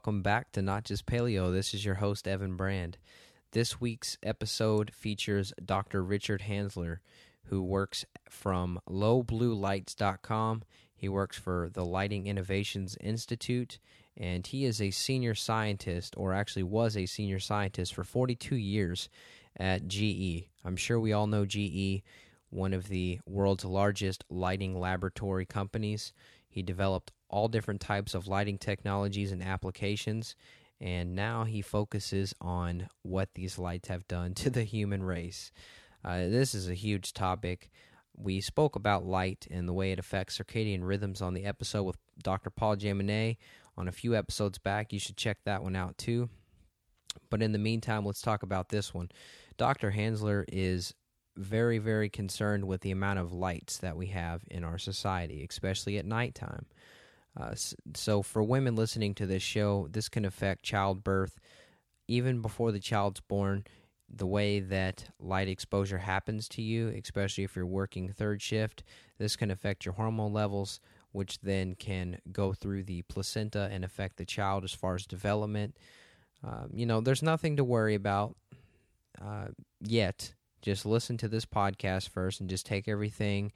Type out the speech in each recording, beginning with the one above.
Welcome back to Not Just Paleo. This is your host, Evan Brand. This week's episode features Dr. Richard Hansler, who works from lowbluelights.com. He works for the Lighting Innovations Institute, and he is a senior scientist, or actually was a senior scientist for 42 years at GE. I'm sure we all know GE, one of the world's largest lighting laboratory companies. He developed all different types of lighting technologies and applications, and now he focuses on what these lights have done to the human race. Uh, this is a huge topic. We spoke about light and the way it affects circadian rhythms on the episode with Dr. Paul Jaminet on a few episodes back. You should check that one out too. But in the meantime, let's talk about this one. Dr. Hansler is very, very concerned with the amount of lights that we have in our society, especially at nighttime. Uh, so, for women listening to this show, this can affect childbirth even before the child's born. The way that light exposure happens to you, especially if you're working third shift, this can affect your hormone levels, which then can go through the placenta and affect the child as far as development. Uh, you know, there's nothing to worry about uh, yet. Just listen to this podcast first and just take everything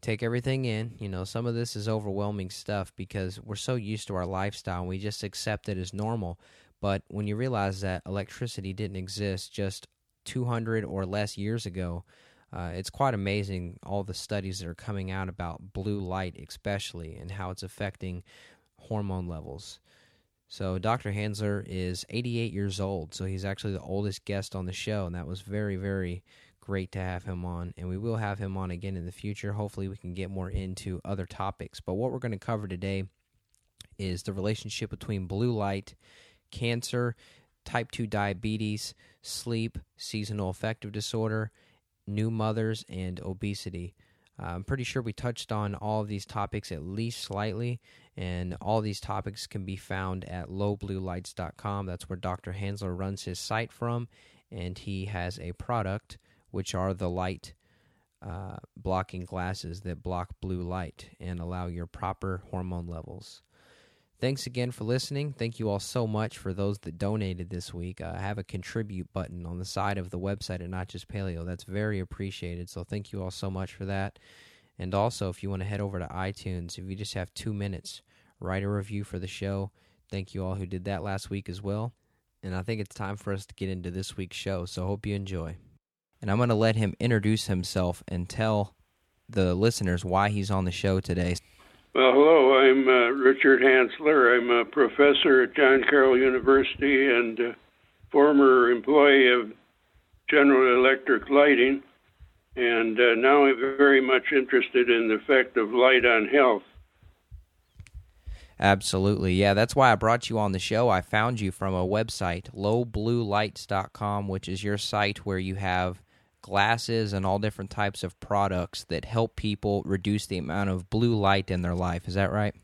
take everything in. You know, some of this is overwhelming stuff because we're so used to our lifestyle and we just accept it as normal. But when you realize that electricity didn't exist just 200 or less years ago, uh, it's quite amazing all the studies that are coming out about blue light, especially, and how it's affecting hormone levels. So, Dr. Hansler is 88 years old, so he's actually the oldest guest on the show, and that was very, very great to have him on, and we will have him on again in the future. Hopefully, we can get more into other topics. But what we're going to cover today is the relationship between blue light, cancer, type 2 diabetes, sleep, seasonal affective disorder, new mothers, and obesity. Uh, I'm pretty sure we touched on all of these topics at least slightly, and all these topics can be found at lowbluelights.com. That's where Dr. Hansler runs his site from, and he has a product which are the light uh, blocking glasses that block blue light and allow your proper hormone levels. Thanks again for listening. Thank you all so much for those that donated this week. Uh, I have a contribute button on the side of the website at Not Just Paleo. That's very appreciated. So thank you all so much for that. And also, if you want to head over to iTunes, if you just have two minutes, write a review for the show. Thank you all who did that last week as well. And I think it's time for us to get into this week's show. So hope you enjoy and I'm going to let him introduce himself and tell the listeners why he's on the show today. Well, hello, I'm uh, Richard Hansler. I'm a professor at John Carroll University and a former employee of General Electric Lighting, and uh, now I'm very much interested in the effect of light on health. Absolutely. Yeah, that's why I brought you on the show. I found you from a website, lowbluelights.com, which is your site where you have glasses and all different types of products that help people reduce the amount of blue light in their life. Is that right?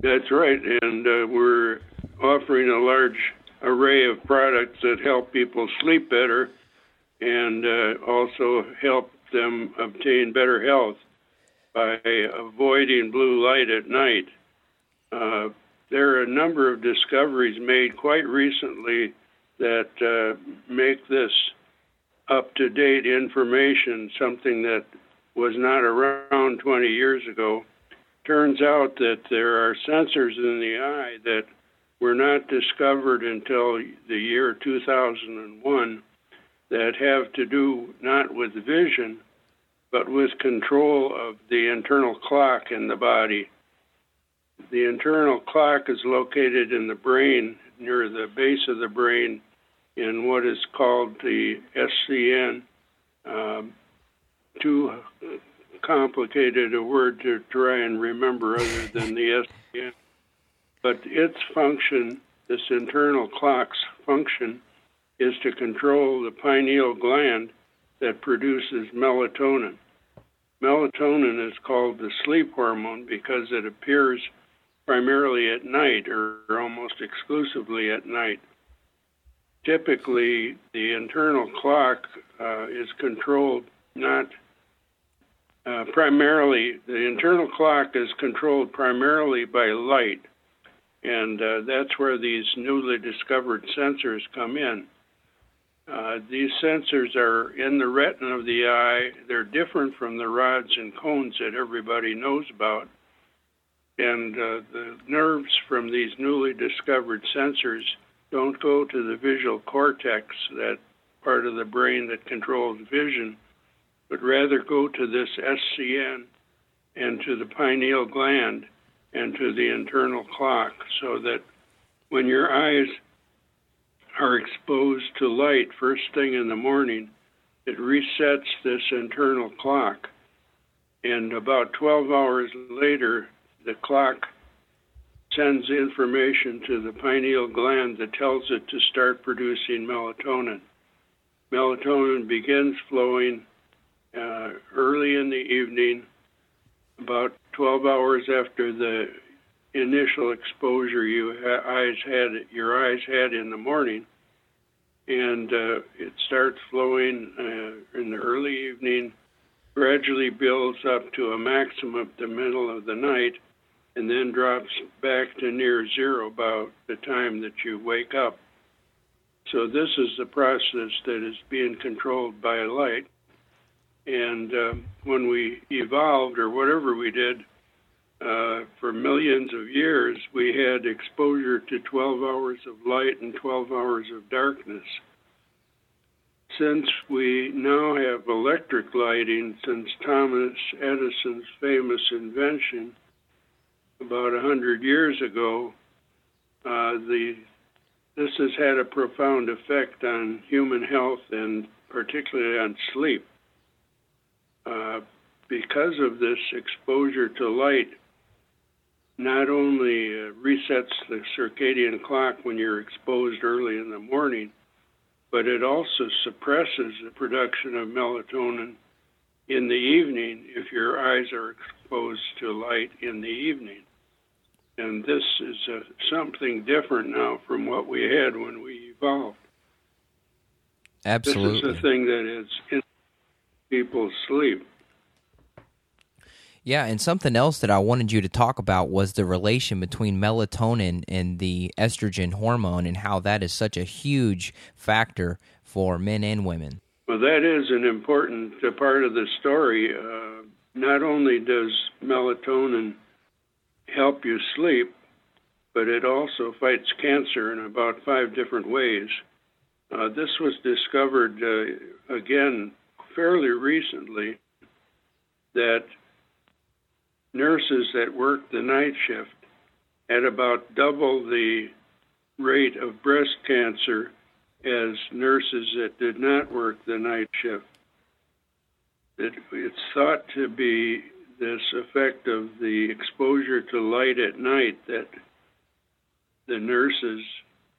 That's right. And uh, we're offering a large array of products that help people sleep better and uh, also help them obtain better health by avoiding blue light at night. Uh, there are a number of discoveries made quite recently that uh, make this up to date information, something that was not around 20 years ago. Turns out that there are sensors in the eye that were not discovered until the year 2001 that have to do not with vision, but with control of the internal clock in the body. The internal clock is located in the brain, near the base of the brain, in what is called the SCN. Um, too complicated a word to try and remember other than the SCN. But its function, this internal clock's function, is to control the pineal gland that produces melatonin. Melatonin is called the sleep hormone because it appears primarily at night or almost exclusively at night typically the internal clock uh, is controlled not uh, primarily, the internal clock is controlled primarily by light. And uh, that's where these newly discovered sensors come in. Uh, these sensors are in the retina of the eye. They're different from the rods and cones that everybody knows about. And uh, the nerves from these newly discovered sensors don't go to the visual cortex, that part of the brain that controls vision, but rather go to this SCN and to the pineal gland and to the internal clock so that when your eyes are exposed to light first thing in the morning, it resets this internal clock. And about 12 hours later, the clock sends information to the pineal gland that tells it to start producing melatonin. Melatonin begins flowing uh, early in the evening, about 12 hours after the initial exposure you ha- eyes had your eyes had in the morning, and uh, it starts flowing uh, in the early evening, gradually builds up to a maximum at the middle of the night, and then drops back to near zero about the time that you wake up. So this is the process that is being controlled by light. And um, when we evolved, or whatever we did, uh, for millions of years, we had exposure to 12 hours of light and 12 hours of darkness. Since we now have electric lighting, since Thomas Edison's famous invention about a 100 years ago, uh, the this has had a profound effect on human health and particularly on sleep. Uh, because of this exposure to light, not only uh, resets the circadian clock when you're exposed early in the morning, but it also suppresses the production of melatonin in the evening if your eyes are exposed to light in the evening. And this is uh, something different now from what we had when we evolved. Absolutely. This is the thing that is in people's sleep. Yeah, and something else that I wanted you to talk about was the relation between melatonin and the estrogen hormone and how that is such a huge factor for men and women. Well, that is an important uh, part of the story. Uh, not only does melatonin help you sleep, but it also fights cancer in about five different ways. Uh, this was discovered uh, again fairly recently that nurses that worked the night shift had about double the rate of breast cancer as nurses that did not work the night shift. It, it's thought to be this effect of the exposure to light at night that the nurses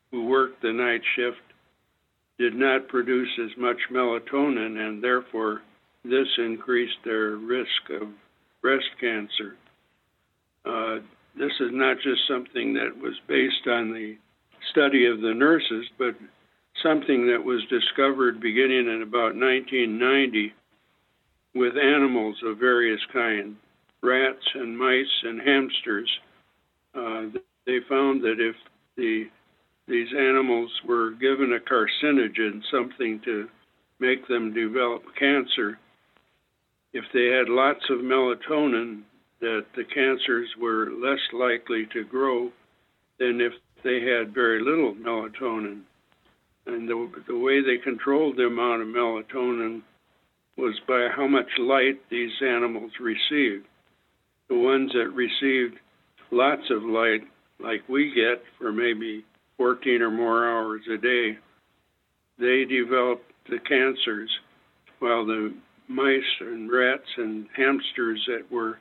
who worked the night shift did not produce as much melatonin, and therefore this increased their risk of breast cancer. Uh, this is not just something that was based on the study of the nurses, but something that was discovered beginning in about 1990 with animals of various kinds, rats and mice and hamsters. Uh, they found that if the these animals were given a carcinogen, something to make them develop cancer, if they had lots of melatonin, that the cancers were less likely to grow than if they had very little melatonin. And the, the way they controlled the amount of melatonin was by how much light these animals received. The ones that received lots of light, like we get for maybe 14 or more hours a day, they developed the cancers, while the mice and rats and hamsters that were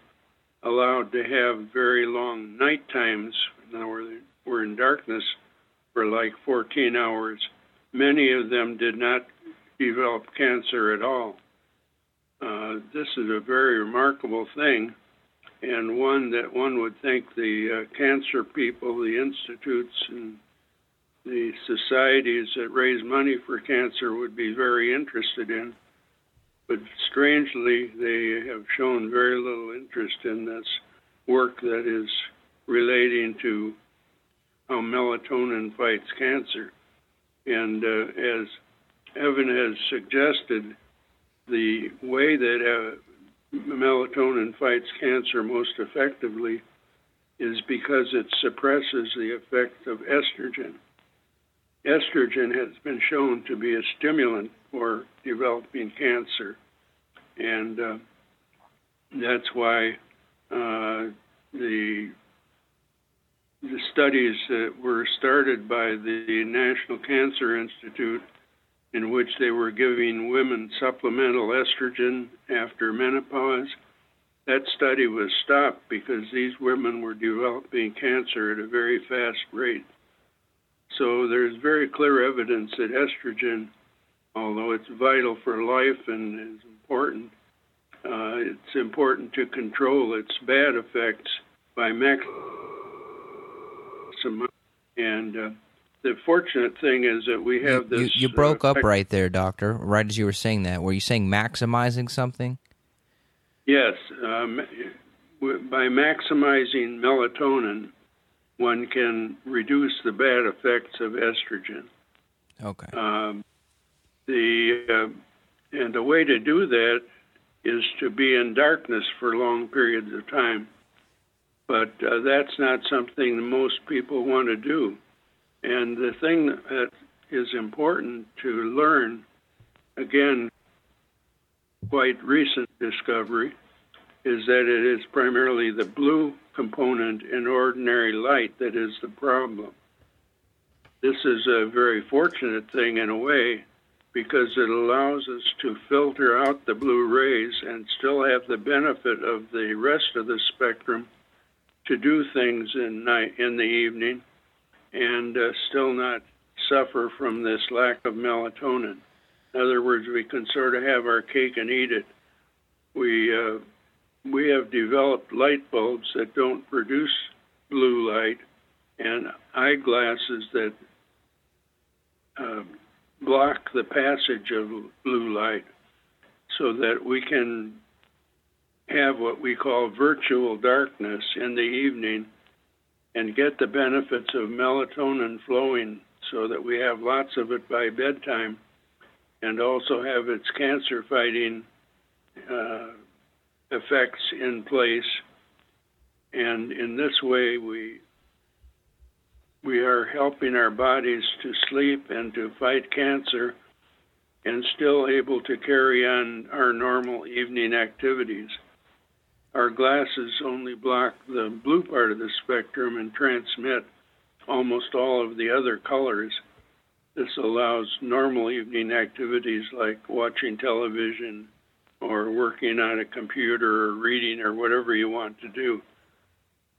allowed to have very long night times, now we're, we're in darkness for like 14 hours, many of them did not develop cancer at all. Uh, this is a very remarkable thing, and one that one would think the uh, cancer people, the institutes, and the societies that raise money for cancer would be very interested in. But strangely, they have shown very little interest in this work that is relating to how melatonin fights cancer. And uh, as Evan has suggested, the way that uh, melatonin fights cancer most effectively is because it suppresses the effect of estrogen. Estrogen has been shown to be a stimulant for developing cancer, and uh, that's why uh, the the studies that were started by the National Cancer Institute, in which they were giving women supplemental estrogen after menopause, that study was stopped because these women were developing cancer at a very fast rate. So there's very clear evidence that estrogen, although it's vital for life and is important, uh, it's important to control its bad effects by maximizing. And uh, the fortunate thing is that we have you, this. You, you broke uh, up right there, doctor. Right as you were saying that, were you saying maximizing something? Yes, um, by maximizing melatonin, one can reduce the bad effects of estrogen. Okay. Um, the uh, and the way to do that is to be in darkness for long periods of time. But uh, that's not something most people want to do. And the thing that is important to learn, again, quite recent discovery, is that it is primarily the blue component in ordinary light that is the problem. This is a very fortunate thing in a way because it allows us to filter out the blue rays and still have the benefit of the rest of the spectrum to do things in night in the evening and uh, still not suffer from this lack of melatonin. In other words, we can sort of have our cake and eat it. We uh, we have developed light bulbs that don't produce blue light and eyeglasses that uh, block the passage of blue light so that we can have what we call virtual darkness in the evening and get the benefits of melatonin flowing so that we have lots of it by bedtime and also have its cancer fighting uh, effects in place. And in this way, we we are helping our bodies to sleep and to fight cancer and still able to carry on our normal evening activities. Our glasses only block the blue part of the spectrum and transmit almost all of the other colors. This allows normal evening activities like watching television or working on a computer or reading or whatever you want to do.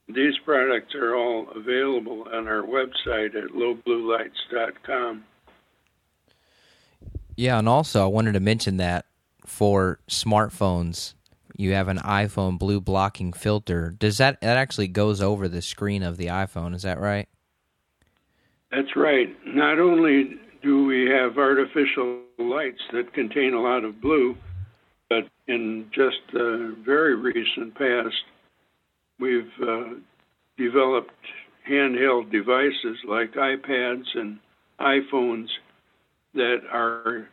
These products are all available on our website at lowbluelights.com. Yeah, and also I wanted to mention that for smartphones, you have an iPhone blue blocking filter. Does that that actually goes over the screen of the iPhone? Is that right? That's right. Not only do we have artificial lights that contain a lot of blue, but in just the very recent past, we've uh, developed handheld devices like iPads and iPhones that are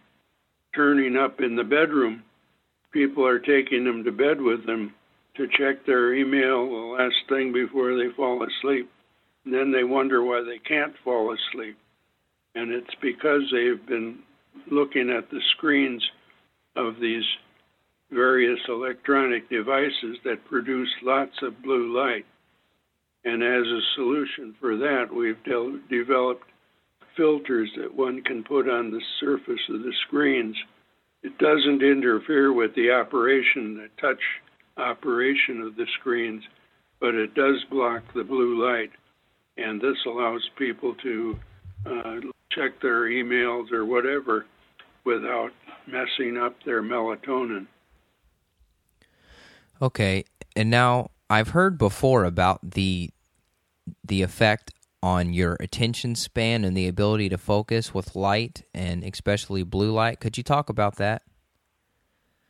turning up in the bedroom. People are taking them to bed with them to check their email the last thing before they fall asleep. And then they wonder why they can't fall asleep. And it's because they've been looking at the screens of these various electronic devices that produce lots of blue light. And as a solution for that, we've de- developed filters that one can put on the surface of the screens. It doesn't interfere with the operation, the touch operation of the screens, but it does block the blue light. And this allows people to uh, check their emails or whatever without messing up their melatonin. Okay, and now I've heard before about the the effect on your attention span and the ability to focus with light and especially blue light. Could you talk about that?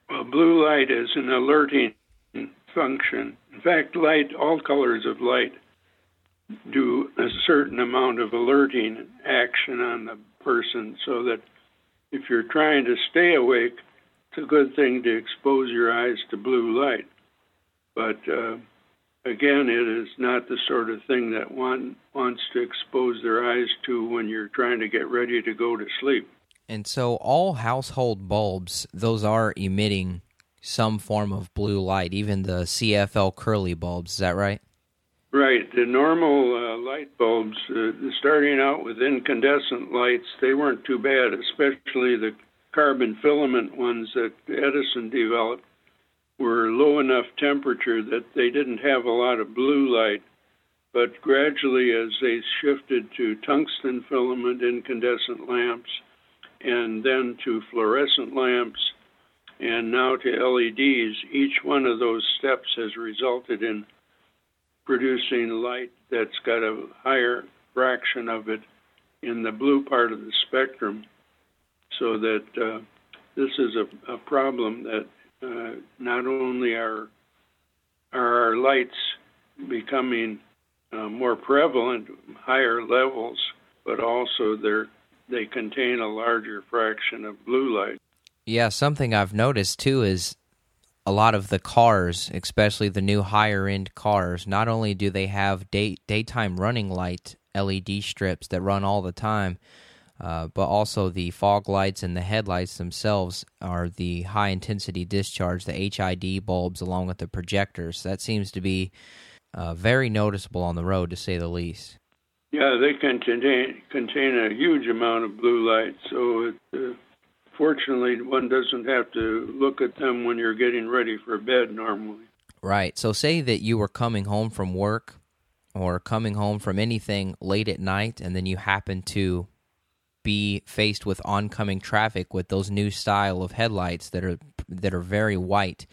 Well, blue light is an alerting function. In fact, light, all colors of light, do a certain amount of alerting action on the person so that if you're trying to stay awake, it's a good thing to expose your eyes to blue light. But uh, again, it is not the sort of thing that one wants to expose their eyes to when you're trying to get ready to go to sleep. And so, all household bulbs, those are emitting some form of blue light, even the CFL curly bulbs. Is that right? Right. The normal uh, light bulbs, uh, starting out with incandescent lights, they weren't too bad, especially the carbon filament ones that Edison developed were low enough temperature that they didn't have a lot of blue light. But gradually, as they shifted to tungsten filament incandescent lamps and then to fluorescent lamps and now to LEDs, each one of those steps has resulted in producing light that's got a higher fraction of it in the blue part of the spectrum, so that uh, this is a, a problem that uh, not only are, are our lights becoming uh, more prevalent, higher levels, but also they contain a larger fraction of blue light. Yeah, something I've noticed too is a lot of the cars, especially the new higher end cars, not only do they have day, daytime running light LED strips that run all the time, uh, but also the fog lights and the headlights themselves are the high intensity discharge, the HID bulbs, along with the projectors. That seems to be uh, very noticeable on the road, to say the least. Yeah, they contain contain a huge amount of blue light, so it, uh, fortunately one doesn't have to look at them when you're getting ready for bed normally. Right. So, say that you were coming home from work or coming home from anything late at night, and then you happen to be faced with oncoming traffic with those new style of headlights that are that are very white,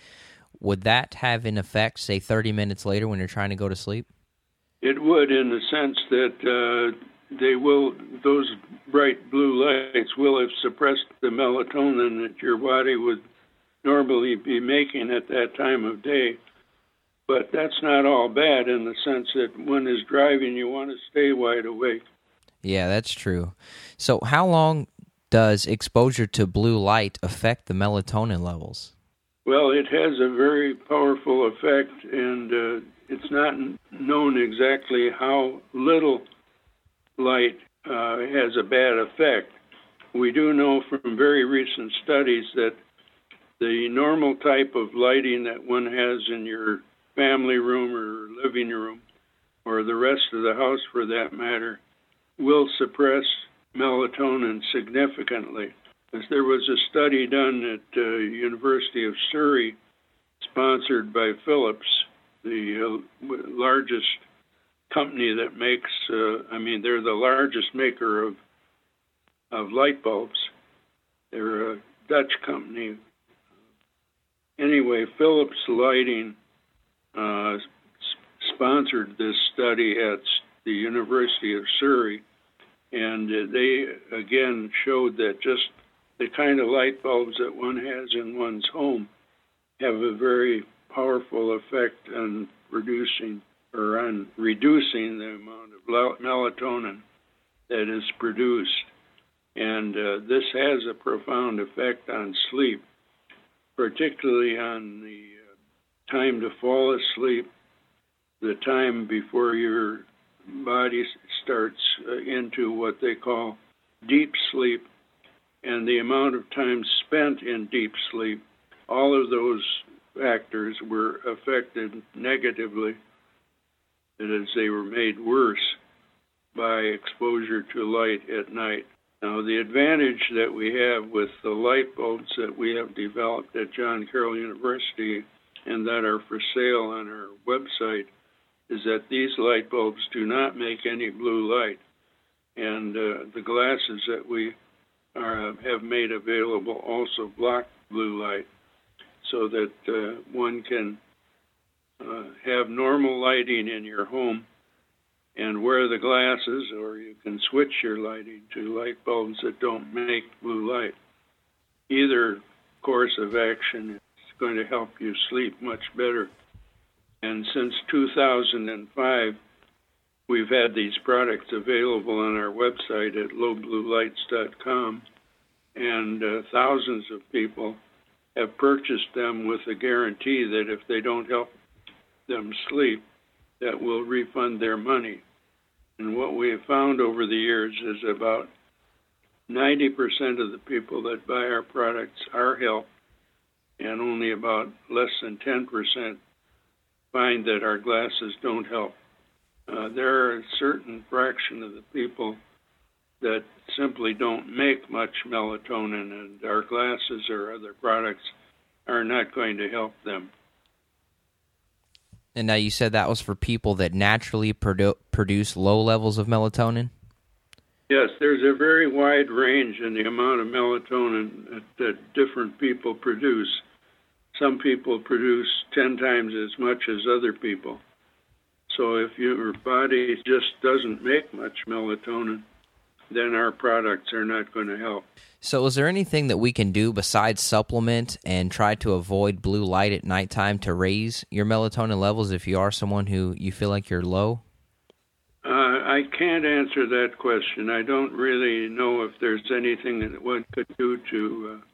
would that have an effect, say, 30 minutes later when you're trying to go to sleep? It would, in the sense that uh, they will; those bright blue lights will have suppressed the melatonin that your body would normally be making at that time of day. But that's not all bad in the sense that when is driving, you want to stay wide awake. Yeah, that's true. So, how long does exposure to blue light affect the melatonin levels? Well, it has a very powerful effect, and uh, it's not known exactly how little light uh, has a bad effect. We do know from very recent studies that the normal type of lighting that one has in your family room or living room, or the rest of the house for that matter, will suppress melatonin significantly. As there was a study done at uh, University of Surrey, sponsored by Philips, the uh, largest company that makes. Uh, I mean, they're the largest maker of of light bulbs. They're a Dutch company. Anyway, Philips Lighting uh, sponsored this study at the University of Surrey, and uh, they again showed that just the kind of light bulbs that one has in one's home have a very powerful effect on producing or on reducing the amount of melatonin that is produced. And uh, this has a profound effect on sleep, particularly on the uh, time to fall asleep, the time before your body starts uh, into what they call deep sleep and the amount of time spent in deep sleep, all of those factors were affected negatively as they were made worse by exposure to light at night. Now, the advantage that we have with the light bulbs that we have developed at John Carroll University and that are for sale on our website is that these light bulbs do not make any blue light. And uh, the glasses that we are, have made available also block blue light so that uh, one can uh, have normal lighting in your home and wear the glasses, or you can switch your lighting to light bulbs that don't make blue light. Either course of action is going to help you sleep much better. And since 2005, we've had these products available on our website at lowbluelights.com, and uh, thousands of people have purchased them with a guarantee that if they don't help them sleep, that we'll refund their money. And what we have found over the years is about 90% of the people that buy our products are helped, and only about less than 10% find that our glasses don't help. Uh, there are a certain fraction of the people that simply don't make much melatonin, and our glasses or other products are not going to help them. And now you said that was for people that naturally produ- produce low levels of melatonin? Yes, there's a very wide range in the amount of melatonin that, that different people produce. Some people produce 10 times as much as other people. So if your body just doesn't make much melatonin, then our products are not going to help. So, is there anything that we can do besides supplement and try to avoid blue light at nighttime to raise your melatonin levels if you are someone who you feel like you're low? Uh, I can't answer that question. I don't really know if there's anything that one could do to uh,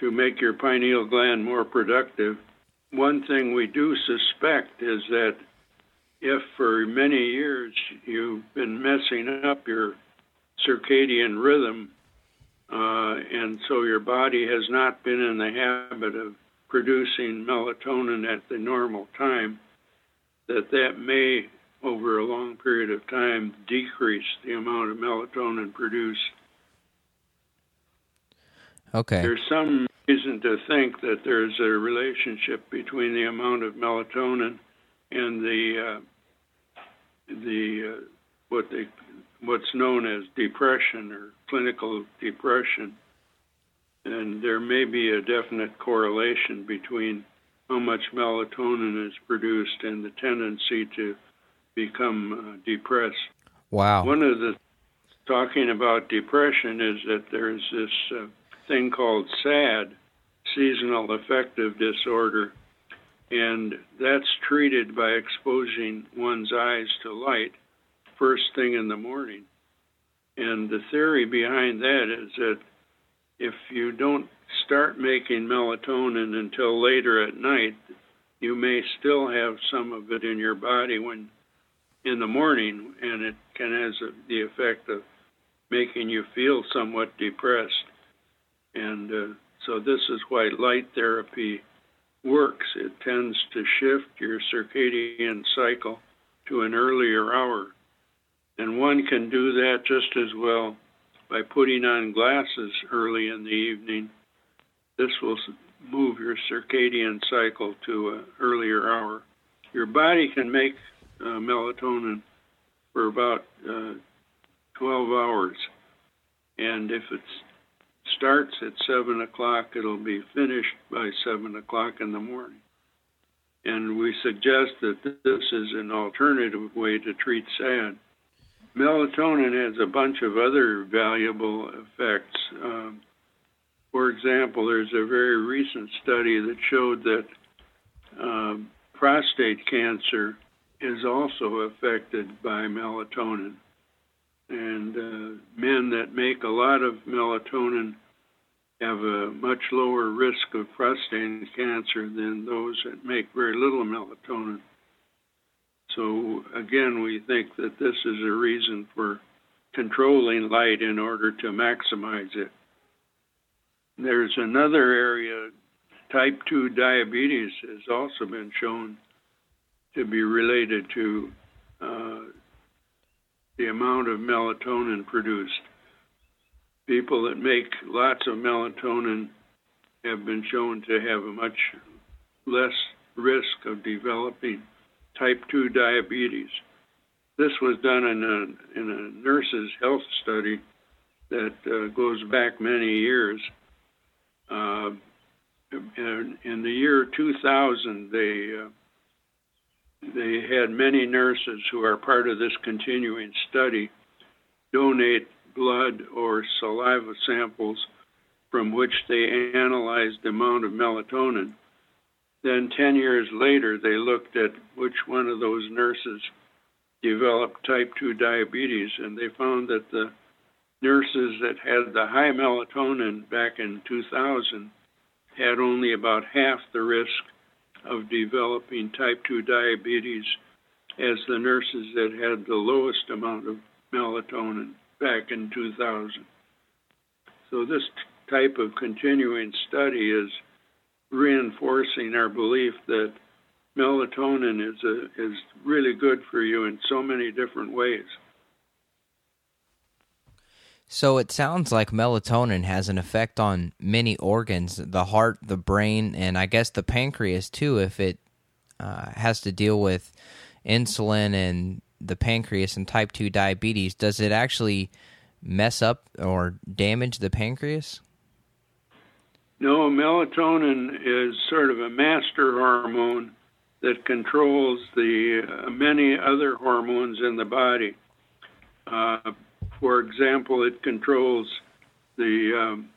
to make your pineal gland more productive. One thing we do suspect is that if for many years you've been messing up your circadian rhythm, uh, and so your body has not been in the habit of producing melatonin at the normal time, that that may, over a long period of time, decrease the amount of melatonin produced. Okay. There's some reason to think that there's a relationship between the amount of melatonin and the uh, the uh, what they what's known as depression or clinical depression. And there may be a definite correlation between how much melatonin is produced and the tendency to become uh, depressed. Wow. One of the talking about depression is that there's this uh, thing called SAD, seasonal affective disorder, and that's treated by exposing one's eyes to light first thing in the morning. And the theory behind that is that if you don't start making melatonin until later at night, you may still have some of it in your body when in the morning, and it can has a, the effect of making you feel somewhat depressed. And uh, so this is why light therapy works. It tends to shift your circadian cycle to an earlier hour and one can do that just as well by putting on glasses early in the evening. This will move your circadian cycle to an earlier hour. Your body can make uh, melatonin for about uh, 12 hours. And if it starts at 7 o'clock, it'll be finished by 7 o'clock in the morning. And we suggest that this is an alternative way to treat SAD melatonin has a bunch of other valuable effects. Um, for example, there's a very recent study that showed that um, prostate cancer is also affected by melatonin. And uh, men that make a lot of melatonin have a much lower risk of prostate cancer than those that make very little melatonin. So again, we think that this is a reason for controlling light in order to maximize it. There's another area, type 2 diabetes has also been shown to be related to uh, the amount of melatonin produced. People that make lots of melatonin have been shown to have a much less risk of developing type 2 diabetes. This was done in a, in a nurse's health study that uh, goes back many years. Uh, in, in, the year 2000, they uh, they had many nurses who are part of this continuing study donate blood or saliva samples from which they analyzed the amount of melatonin. Then 10 years later, they looked at which one of those nurses developed type 2 diabetes, and they found that the nurses that had the high melatonin back in 2000 had only about half the risk of developing type 2 diabetes as the nurses that had the lowest amount of melatonin back in 2000. So, this type of continuing study is reinforcing our belief that melatonin is a, is really good for you in so many different ways. So it sounds like melatonin has an effect on many organs, the heart, the brain, and I guess the pancreas too if it uh, has to deal with insulin and the pancreas and type 2 diabetes. Does it actually mess up or damage the pancreas? No, melatonin is sort of a master hormone that controls the uh, many other hormones in the body. Uh, for example, it controls the um,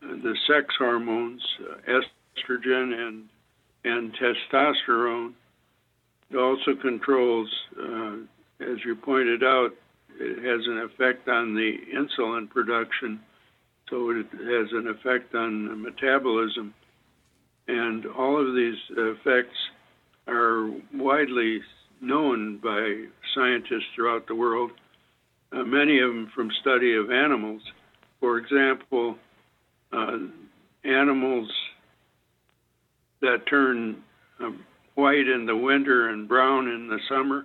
the sex hormones, uh, estrogen and and testosterone. It also controls, uh, as you pointed out, it has an effect on the insulin production, so it has an effect on metabolism, and all of these effects are widely known by scientists throughout the world, uh, many of them from study of animals. For example, uh, animals that turn uh, white in the winter and brown in the summer,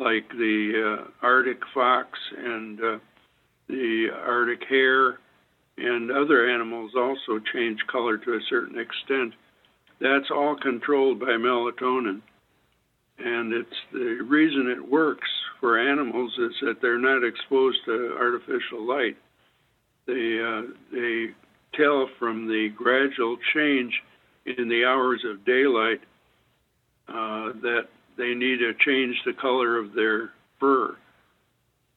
like the uh, Arctic fox and uh, the Arctic hare, and other animals also change color to a certain extent that's all controlled by melatonin. And it's the reason it works for animals is that they're not exposed to artificial light. They uh, they tell from the gradual change in the hours of daylight uh, that they need to change the color of their fur.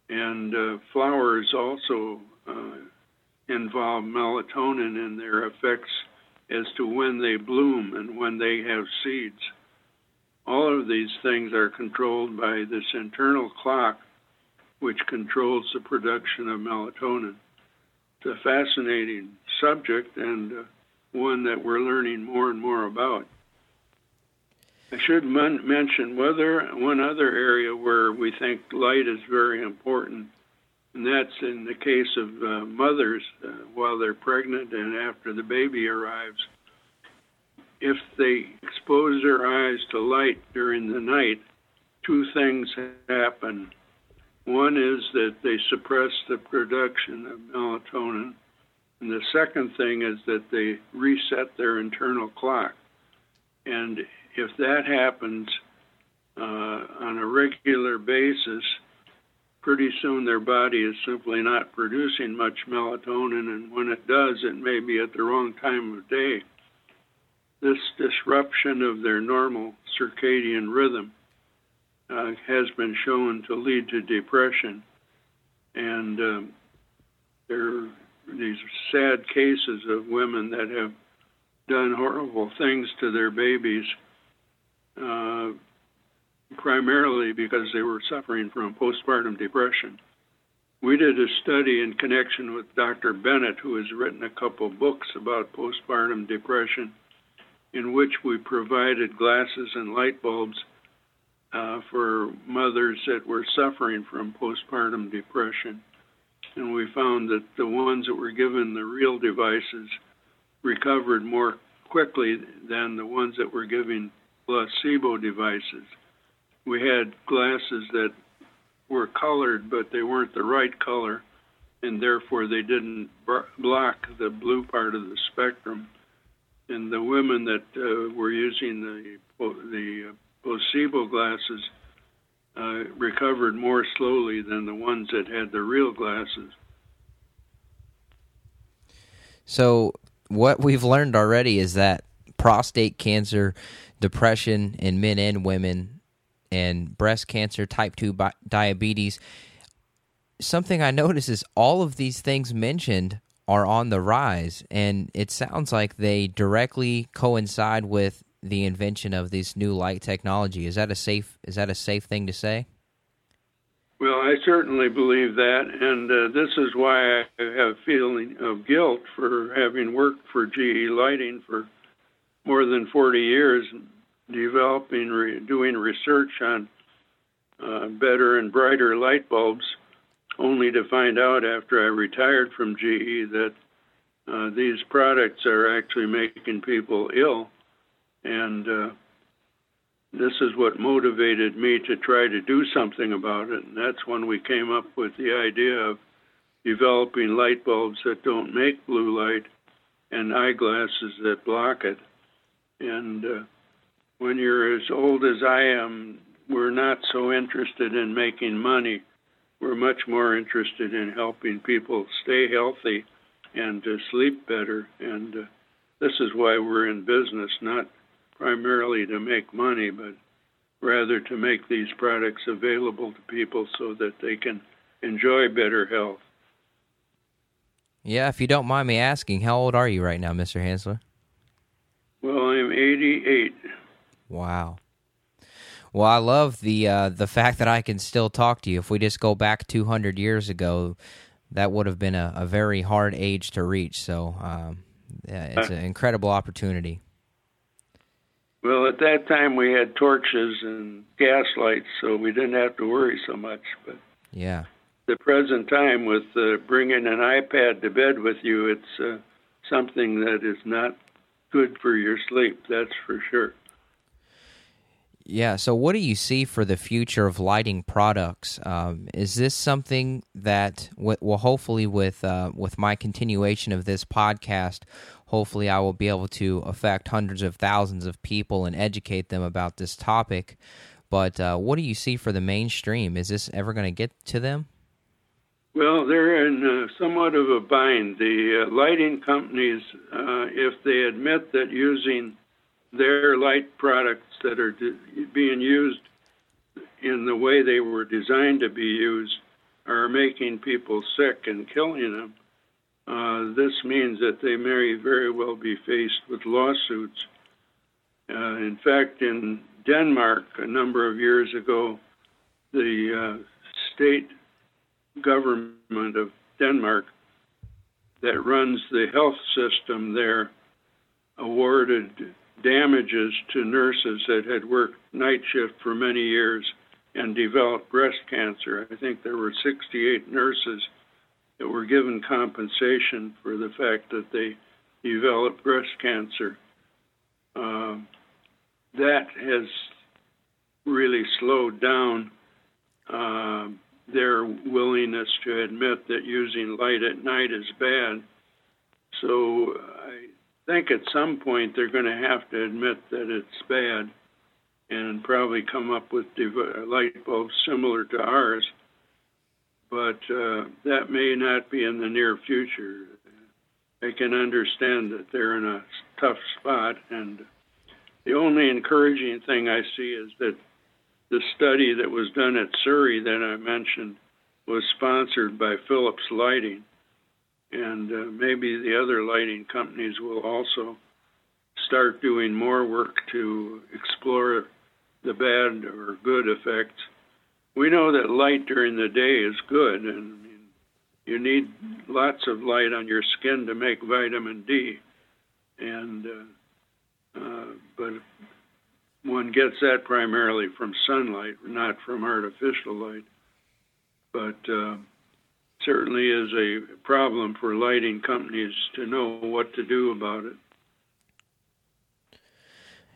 And uh, flowers also uh, involve melatonin in their effects as to when they bloom and when they have seeds. All of these things are controlled by this internal clock, which controls the production of melatonin. It's a fascinating subject and uh, one that we're learning more and more about. I should men- mention whether one other area where we think light is very important, and that's in the case of uh, mothers uh, while they're pregnant and after the baby arrives. If they expose their eyes to light during the night, two things happen. One is that they suppress the production of melatonin, and the second thing is that they reset their internal clock. And if that happens uh, on a regular basis, pretty soon their body is simply not producing much melatonin, and when it does, it may be at the wrong time of day. This disruption of their normal circadian rhythm uh, has been shown to lead to depression, and um, there are these sad cases of women that have done horrible things to their babies. Uh, primarily because they were suffering from postpartum depression. We did a study in connection with Dr. Bennett, who has written a couple books about postpartum depression, in which we provided glasses and light bulbs uh, for mothers that were suffering from postpartum depression. And we found that the ones that were given the real devices recovered more quickly than the ones that were given placebo devices we had glasses that were colored, but they weren't the right color, and therefore they didn't block the blue part of the spectrum. And the women that uh, were using the the uh, placebo glasses uh, recovered more slowly than the ones that had the real glasses. So, what we've learned already is that prostate cancer, depression in men and women and breast cancer, type 2 bi- diabetes. Something I notice is all of these things mentioned are on the rise, and it sounds like they directly coincide with the invention of this new light technology. Is that a safe is that a safe thing to say? Well, I certainly believe that, and uh, this is why I have feeling of guilt for having worked for GE Lighting for more than 40 years, developing, re- doing research on uh, better and brighter light bulbs, only to find out after I retired from GE that uh, these products are actually making people ill, and uh, this is what motivated me to try to do something about it. And that's when we came up with the idea of developing light bulbs that don't make blue light and eyeglasses that block it. And uh, when you're as old as I am, we're not so interested in making money. We're much more interested in helping people stay healthy and to sleep better. And uh, this is why we're in business, not primarily to make money, but rather to make these products available to people so that they can enjoy better health. Yeah, if you don't mind me asking, how old are you right now, Mr. Hansler? Well, I'm 88. Wow. Well, I love the uh, the fact that I can still talk to you. If we just go back 200 years ago, that would have been a, a very hard age to reach. So um, yeah, it's an incredible opportunity. Well, at that time we had torches and gas lights, so we didn't have to worry so much. But yeah, the present time with uh, bringing an iPad to bed with you, it's uh, something that is not good for your sleep. That's for sure. Yeah. So, what do you see for the future of lighting products? Um, is this something that, well, hopefully, with uh, with my continuation of this podcast, hopefully, I will be able to affect hundreds of thousands of people and educate them about this topic. But uh, what do you see for the mainstream? Is this ever going to get to them? Well, they're in uh, somewhat of a bind. The uh, lighting companies, uh, if they admit that using their light products that are being used in the way they were designed to be used are making people sick and killing them, uh, this means that they may very well be faced with lawsuits. Uh, in fact, in Denmark, a number of years ago, the uh, state government of Denmark that runs the health system there awarded damages to nurses that had worked night shift for many years and developed breast cancer. I think there were 68 nurses that were given compensation for the fact that they developed breast cancer. Um, that has really slowed down uh, their willingness to admit that using light at night is bad. So I think at some point they're going to have to admit that it's bad and probably come up with light bulbs similar to ours. But uh, that may not be in the near future. I can understand that they're in a tough spot, and the only encouraging thing I see is that the study that was done at Surrey that I mentioned was sponsored by Philips Lighting and uh, maybe the other lighting companies will also start doing more work to explore the bad or good effects. We know that light during the day is good, and you need lots of light on your skin to make vitamin D, and uh, uh, but one gets that primarily from sunlight, not from artificial light. But uh, certainly is a problem for lighting companies to know what to do about it.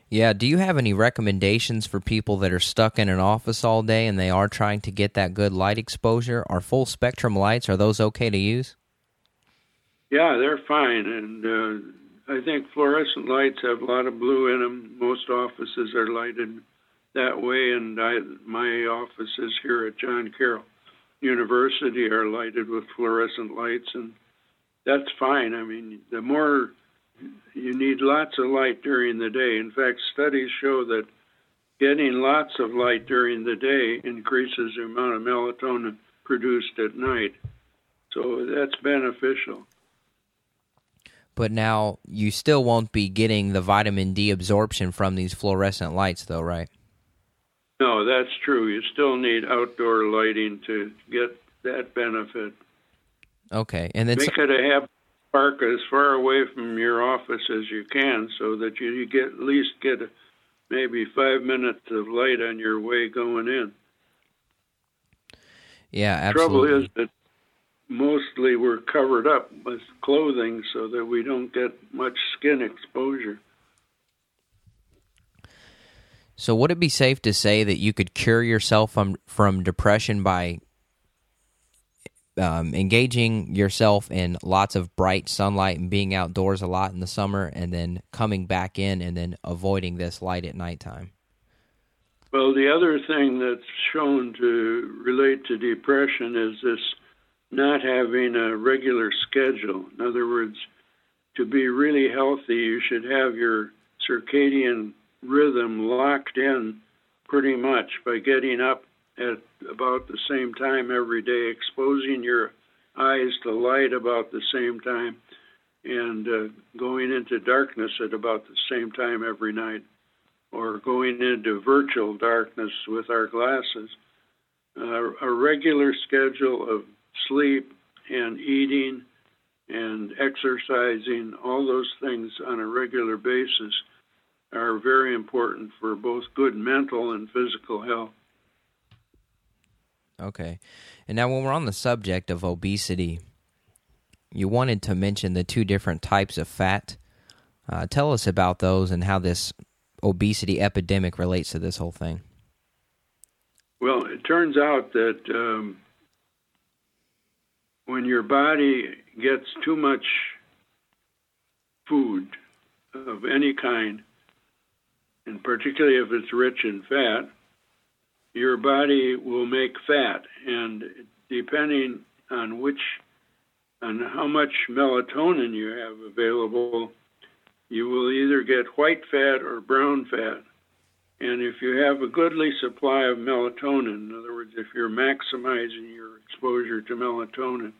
Yeah, do you have any recommendations for people that are stuck in an office all day and they are trying to get that good light exposure? Are full spectrum lights are those okay to use? Yeah, they're fine and uh, I think fluorescent lights have a lot of blue in them. Most offices are lighted that way and I, my office is here at John Carroll university are lighted with fluorescent lights, and that's fine. I mean, the more you need lots of light during the day. In fact, studies show that getting lots of light during the day increases the amount of melatonin produced at night. So that's beneficial. But now you still won't be getting the vitamin D absorption from these fluorescent lights, though, right? No, that's true. You still need outdoor lighting to get that benefit. Okay, and then make it a happy park as far away from your office as you can, so that you, you get at least get maybe five minutes of light on your way going in. Yeah, absolutely. Trouble is that mostly we're covered up with clothing so that we don't get much skin exposure. So, would it be safe to say that you could cure yourself from from depression by um, engaging yourself in lots of bright sunlight and being outdoors a lot in the summer, and then coming back in and then avoiding this light at nighttime? Well, the other thing that's shown to relate to depression is this not having a regular schedule. In other words, to be really healthy, you should have your circadian rhythm locked in pretty much by getting up at about the same time every day, exposing your eyes to light about the same time, and uh, going into darkness at about the same time every night, or going into virtual darkness with our glasses. Uh, a regular schedule of sleep and eating and exercising, all those things on a regular basis are very important for both good mental and physical health. Okay. And now, when we're on the subject of obesity, you wanted to mention the two different types of fat. Uh, tell us about those and how this obesity epidemic relates to this whole thing. Well, it turns out that um, when your body gets too much food of any kind, and particularly if it's rich in fat, your body will make fat. And depending on which, on how much melatonin you have available, you will either get white fat or brown fat. And if you have a goodly supply of melatonin, in other words, if you're maximizing your exposure to melatonin,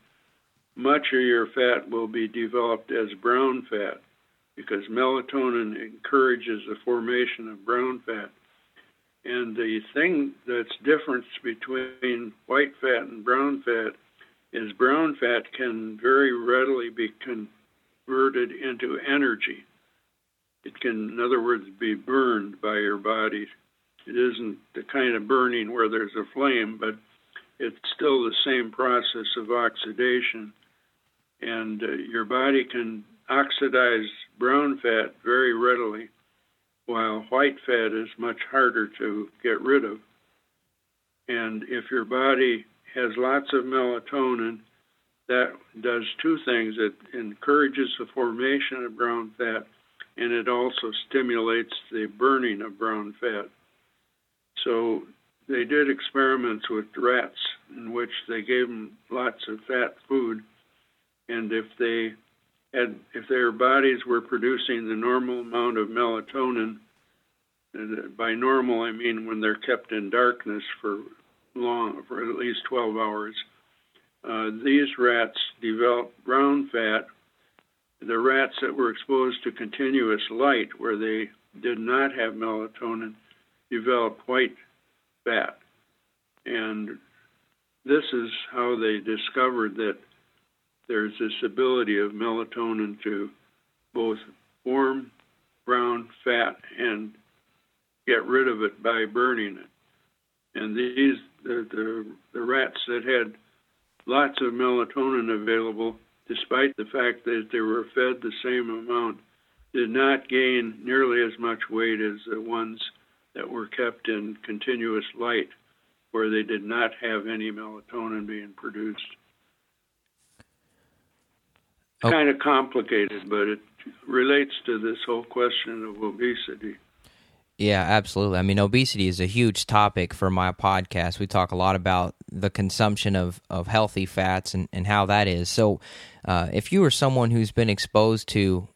much of your fat will be developed as brown fat because melatonin encourages the formation of brown fat. And the thing that's difference between white fat and brown fat is brown fat can very readily be converted into energy. It can, in other words, be burned by your body. It isn't the kind of burning where there's a flame, but it's still the same process of oxidation. And uh, your body can oxidize brown fat very readily, while white fat is much harder to get rid of. And if your body has lots of melatonin, that does two things. It encourages the formation of brown fat, and it also stimulates the burning of brown fat. So they did experiments with rats in which they gave them lots of fat food, and if they had, if their bodies were producing the normal amount of melatonin, by normal I mean when they're kept in darkness for long, for at least 12 hours, uh, these rats developed brown fat. The rats that were exposed to continuous light, where they did not have melatonin, developed white fat. And this is how they discovered that there's this ability of melatonin to both form brown fat and get rid of it by burning it. And these the, the, the rats that had lots of melatonin available, despite the fact that they were fed the same amount, did not gain nearly as much weight as the ones that were kept in continuous light, where they did not have any melatonin being produced. Oh. Kind of complicated, but it relates to this whole question of obesity. Yeah, absolutely. I mean, obesity is a huge topic for my podcast. We talk a lot about the consumption of, of healthy fats and, and how that is. So, uh, if you are someone who's been exposed to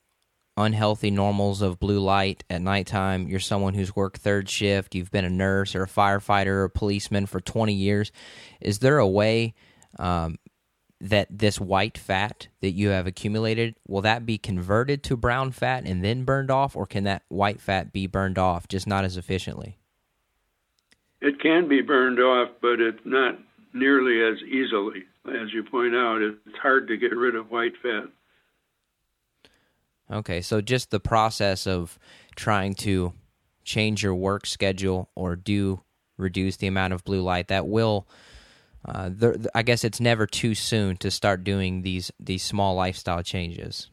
unhealthy normals of blue light at nighttime, you're someone who's worked third shift, you've been a nurse or a firefighter or a policeman for 20 years, is there a way um, that this white fat that you have accumulated will that be converted to brown fat and then burned off or can that white fat be burned off just not as efficiently it can be burned off, but it's not nearly as easily. As you point out, it's hard to get rid of white fat. Okay, so just the process of trying to change your work schedule or do reduce the amount of blue light that will uh, I guess it's never too soon to start doing these these small lifestyle changes.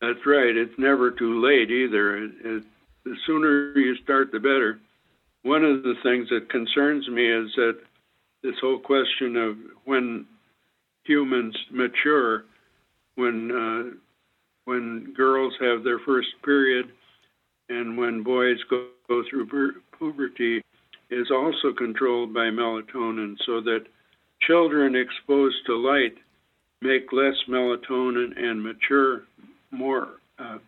That's right. It's never too late either. It, it, the sooner you start, the better. One of the things that concerns me is that this whole question of when humans mature, when uh, when girls have their first period, and when boys go, go through pu- puberty, is also controlled by melatonin, so that children exposed to light make less melatonin and mature more uh,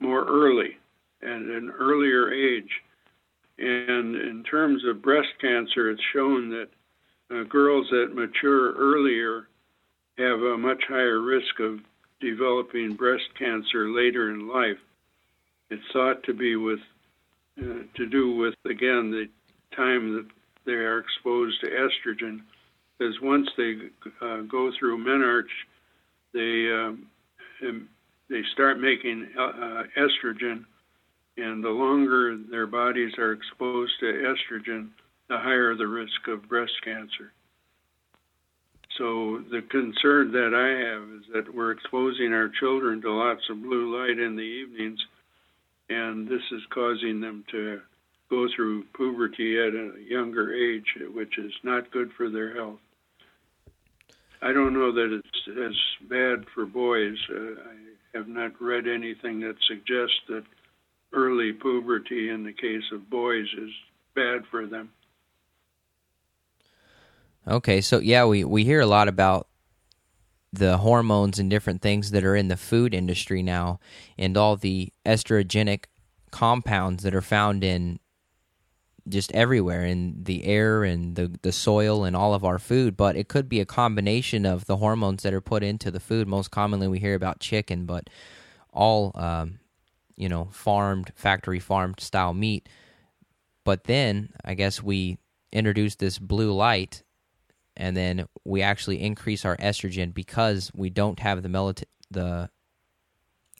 more early at an earlier age. And in terms of breast cancer, it's shown that uh, girls that mature earlier have a much higher risk of developing breast cancer later in life. It's thought to be with uh, to do with again the time that they are exposed to estrogen, because once they uh, go through menarche, they um, they start making uh, uh, estrogen, and the longer their bodies are exposed to estrogen, the higher the risk of breast cancer. So the concern that I have is that we're exposing our children to lots of blue light in the evenings, and this is causing them to go through puberty at a younger age, which is not good for their health. I don't know that it's as bad for boys. Uh, I have not read anything that suggests that early puberty in the case of boys is bad for them. Okay, so yeah, we, we hear a lot about the hormones and different things that are in the food industry now and all the estrogenic compounds that are found in just everywhere in the air and the the soil and all of our food but it could be a combination of the hormones that are put into the food. Most commonly we hear about chicken but all um, you know farmed factory farmed style meat. But then i guess we introduce this blue light and then we actually increase our estrogen because we don't have the melat- the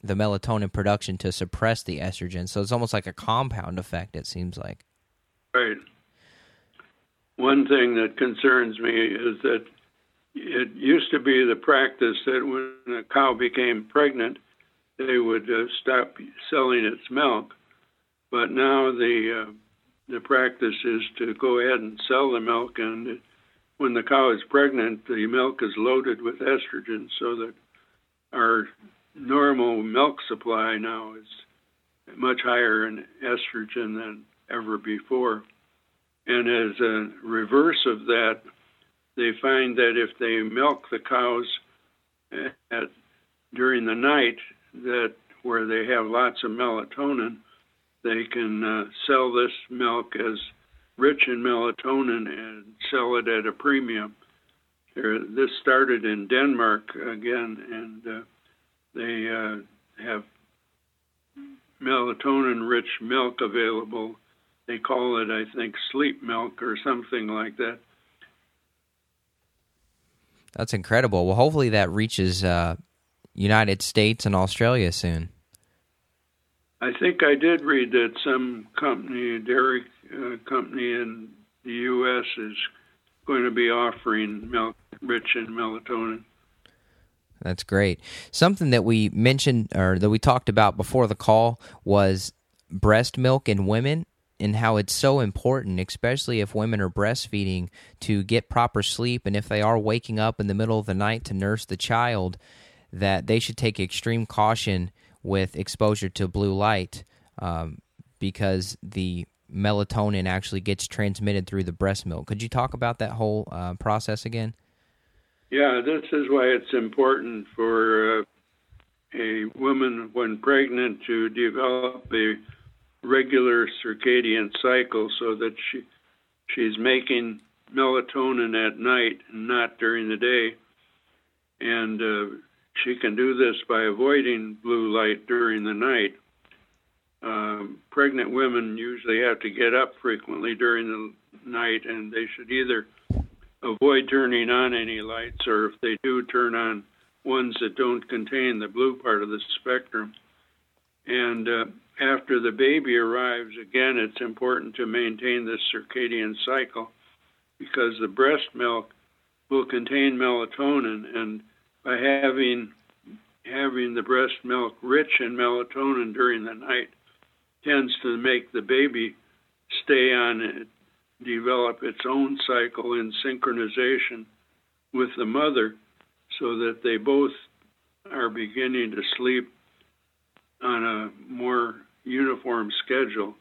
the melatonin production to suppress the estrogen. So it's almost like a compound effect it seems like Right. One thing that concerns me is that it used to be the practice that when a cow became pregnant, they would uh, stop selling its milk. But now the uh, the practice is to go ahead and sell the milk, and when the cow is pregnant, the milk is loaded with estrogen, so that our normal milk supply now is much higher in estrogen than ever before. And as a reverse of that, they find that if they milk the cows at, during the night, that where they have lots of melatonin, they can uh, sell this milk as rich in melatonin and sell it at a premium. This started in Denmark again, and uh, they uh, have melatonin rich milk available they call it, I think, sleep milk or something like that. That's incredible. Well, hopefully that reaches uh, United States and Australia soon. I think I did read that some company, dairy uh, company in the U.S., is going to be offering milk rich in melatonin. That's great. Something that we mentioned or that we talked about before the call was breast milk in women and how it's so important, especially if women are breastfeeding, to get proper sleep. And if they are waking up in the middle of the night to nurse the child, that they should take extreme caution with exposure to blue light um, because the melatonin actually gets transmitted through the breast milk. Could you talk about that whole uh, process again? Yeah, this is why it's important for uh, a woman when pregnant to develop a regular circadian cycle so that she she's making melatonin at night and not during the day. And uh, she can do this by avoiding blue light during the night. um, pregnant women usually have to get up frequently during the night, and they should either avoid turning on any lights, or if they do, turn on ones that don't contain the blue part of the spectrum. And uh, after the baby arrives, again, it's important to maintain the circadian cycle because the breast milk will contain melatonin, and by having having the breast milk rich in melatonin during the night tends to make the baby stay on it, develop its own cycle in synchronization with the mother so that they both are beginning to sleep on a more uniform schedule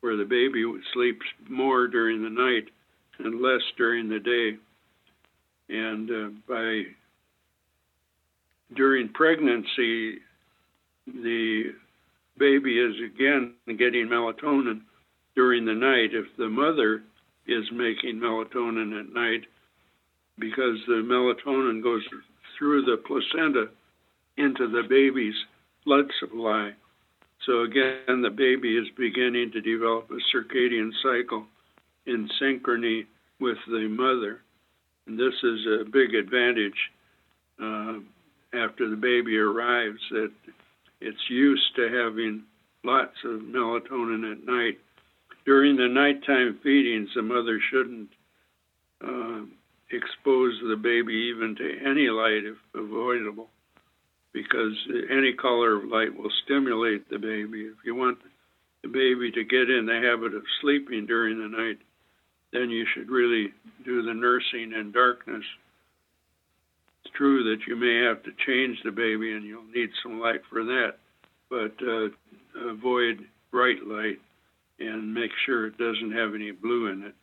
where the baby sleeps more during the night and less during the day. And uh, by during pregnancy, the baby is again getting melatonin during the night if the mother is making melatonin at night because the melatonin goes through the placenta into the baby's blood supply. So again, the baby is beginning to develop a circadian cycle in synchrony with the mother. And this is a big advantage uh, after the baby arrives that it's used to having lots of melatonin at night. During the nighttime feedings, the mother shouldn't uh, expose the baby even to any light if avoidable, because any color of light will stimulate the baby. If you want the baby to get in the habit of sleeping during the night, then you should really do the nursing in darkness. It's true that you may have to change the baby and you'll need some light for that, but uh, avoid bright light and make sure it doesn't have any blue in it.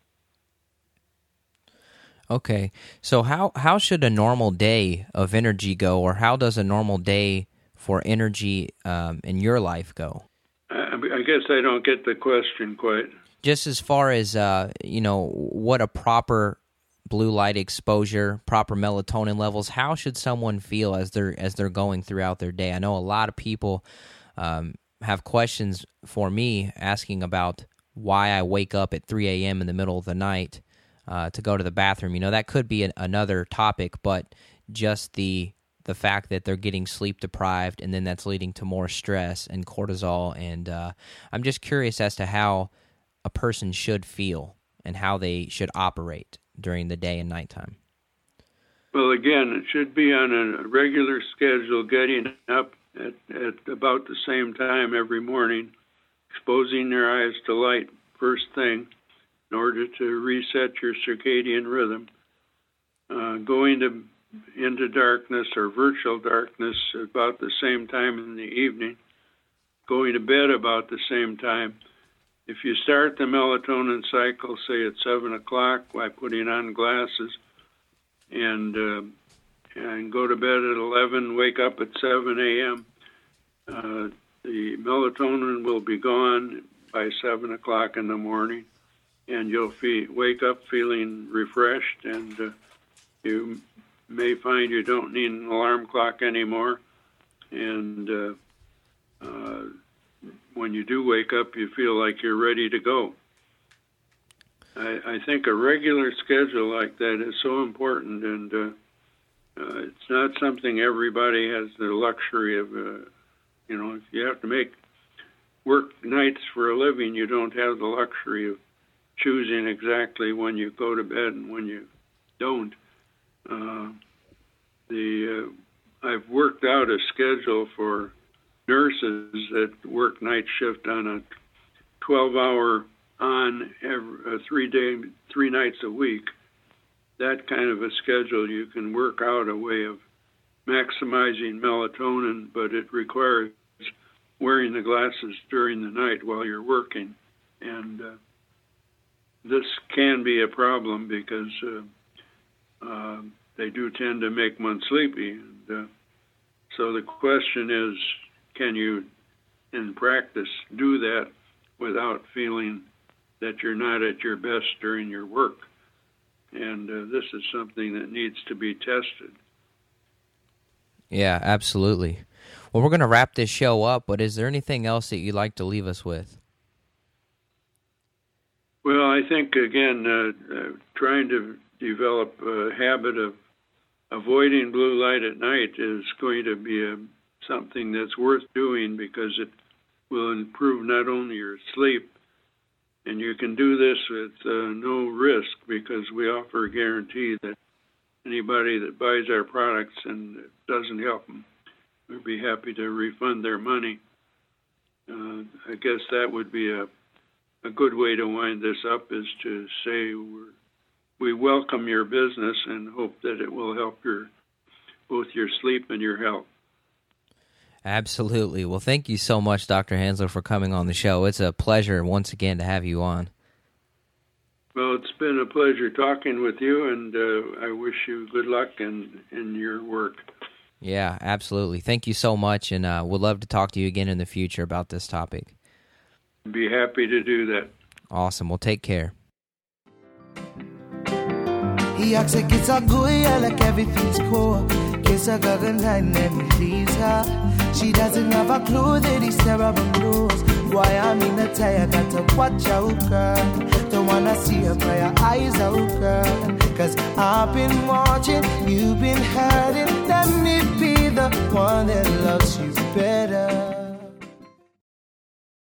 Okay, so how how should a normal day of energy go, or how does a normal day for energy um, in your life go? I, I guess I don't get the question quite. Just as far as uh, you know, what a proper blue light exposure, proper melatonin levels. How should someone feel as they're as they're going throughout their day? I know a lot of people um, have questions for me asking about why I wake up at 3 a.m. in the middle of the night uh, to go to the bathroom. You know, that could be an, another topic, but just the the fact that they're getting sleep deprived and then that's leading to more stress and cortisol. And uh, I'm just curious as to how a person should feel and how they should operate during the day and nighttime. Well, again, it should be on a regular schedule, getting up at, at about the same time every morning, exposing their eyes to light first thing in order to reset your circadian rhythm. Uh, going to into darkness or virtual darkness about the same time in the evening. Going to bed about the same time. If you start the melatonin cycle, say at seven o'clock, by putting on glasses, and uh, and go to bed at eleven, wake up at seven a.m. Uh, the melatonin will be gone by seven o'clock in the morning and you'll feel, wake up feeling refreshed, and uh, you may find you don't need an alarm clock anymore. And uh, uh, when you do wake up, you feel like you're ready to go. I, I think a regular schedule like that is so important, and uh, uh, it's not something everybody has the luxury of. Uh, you know, if you have to make work nights for a living, you don't have the luxury of choosing exactly when you go to bed and when you don't. Uh, the uh, I've worked out a schedule for nurses that work night shift on a 12-hour on every, uh, three day three nights a week. That kind of a schedule you can work out a way of maximizing melatonin, but it requires wearing the glasses during the night while you're working, and uh, this can be a problem because uh, uh, they do tend to make one sleepy. And, uh, so the question is, can you, in practice, do that without feeling that you're not at your best during your work? And uh, this is something that needs to be tested. Yeah, absolutely. Well, we're going to wrap this show up, but is there anything else that you'd like to leave us with? Well, I think again, uh, uh, trying to develop a habit of avoiding blue light at night is going to be a, something that's worth doing because it will improve not only your sleep, and you can do this with uh, no risk because we offer a guarantee that anybody that buys our products and it doesn't help them, we'd be happy to refund their money. Uh, I guess that would be a a good way to wind this up is to say we're, we welcome your business and hope that it will help your both your sleep and your health. Absolutely. Well, thank you so much, Dr. Hansler, for coming on the show. It's a pleasure once again to have you on. Well, it's been a pleasure talking with you, and uh, I wish you good luck in, in your work. Yeah, absolutely. Thank you so much, and uh, we'd love to talk to you again in the future about this topic. Be happy to do that. Awesome. Well, take care. Like everything's cool. Kiss and leaves her. She doesn't have a clue that he's terrible. Why I'm in got to watch out, girl. Don't wanna see her her eyes out, girl. Cause I've been watching, you've been hurting. Let me be the one that loves you better.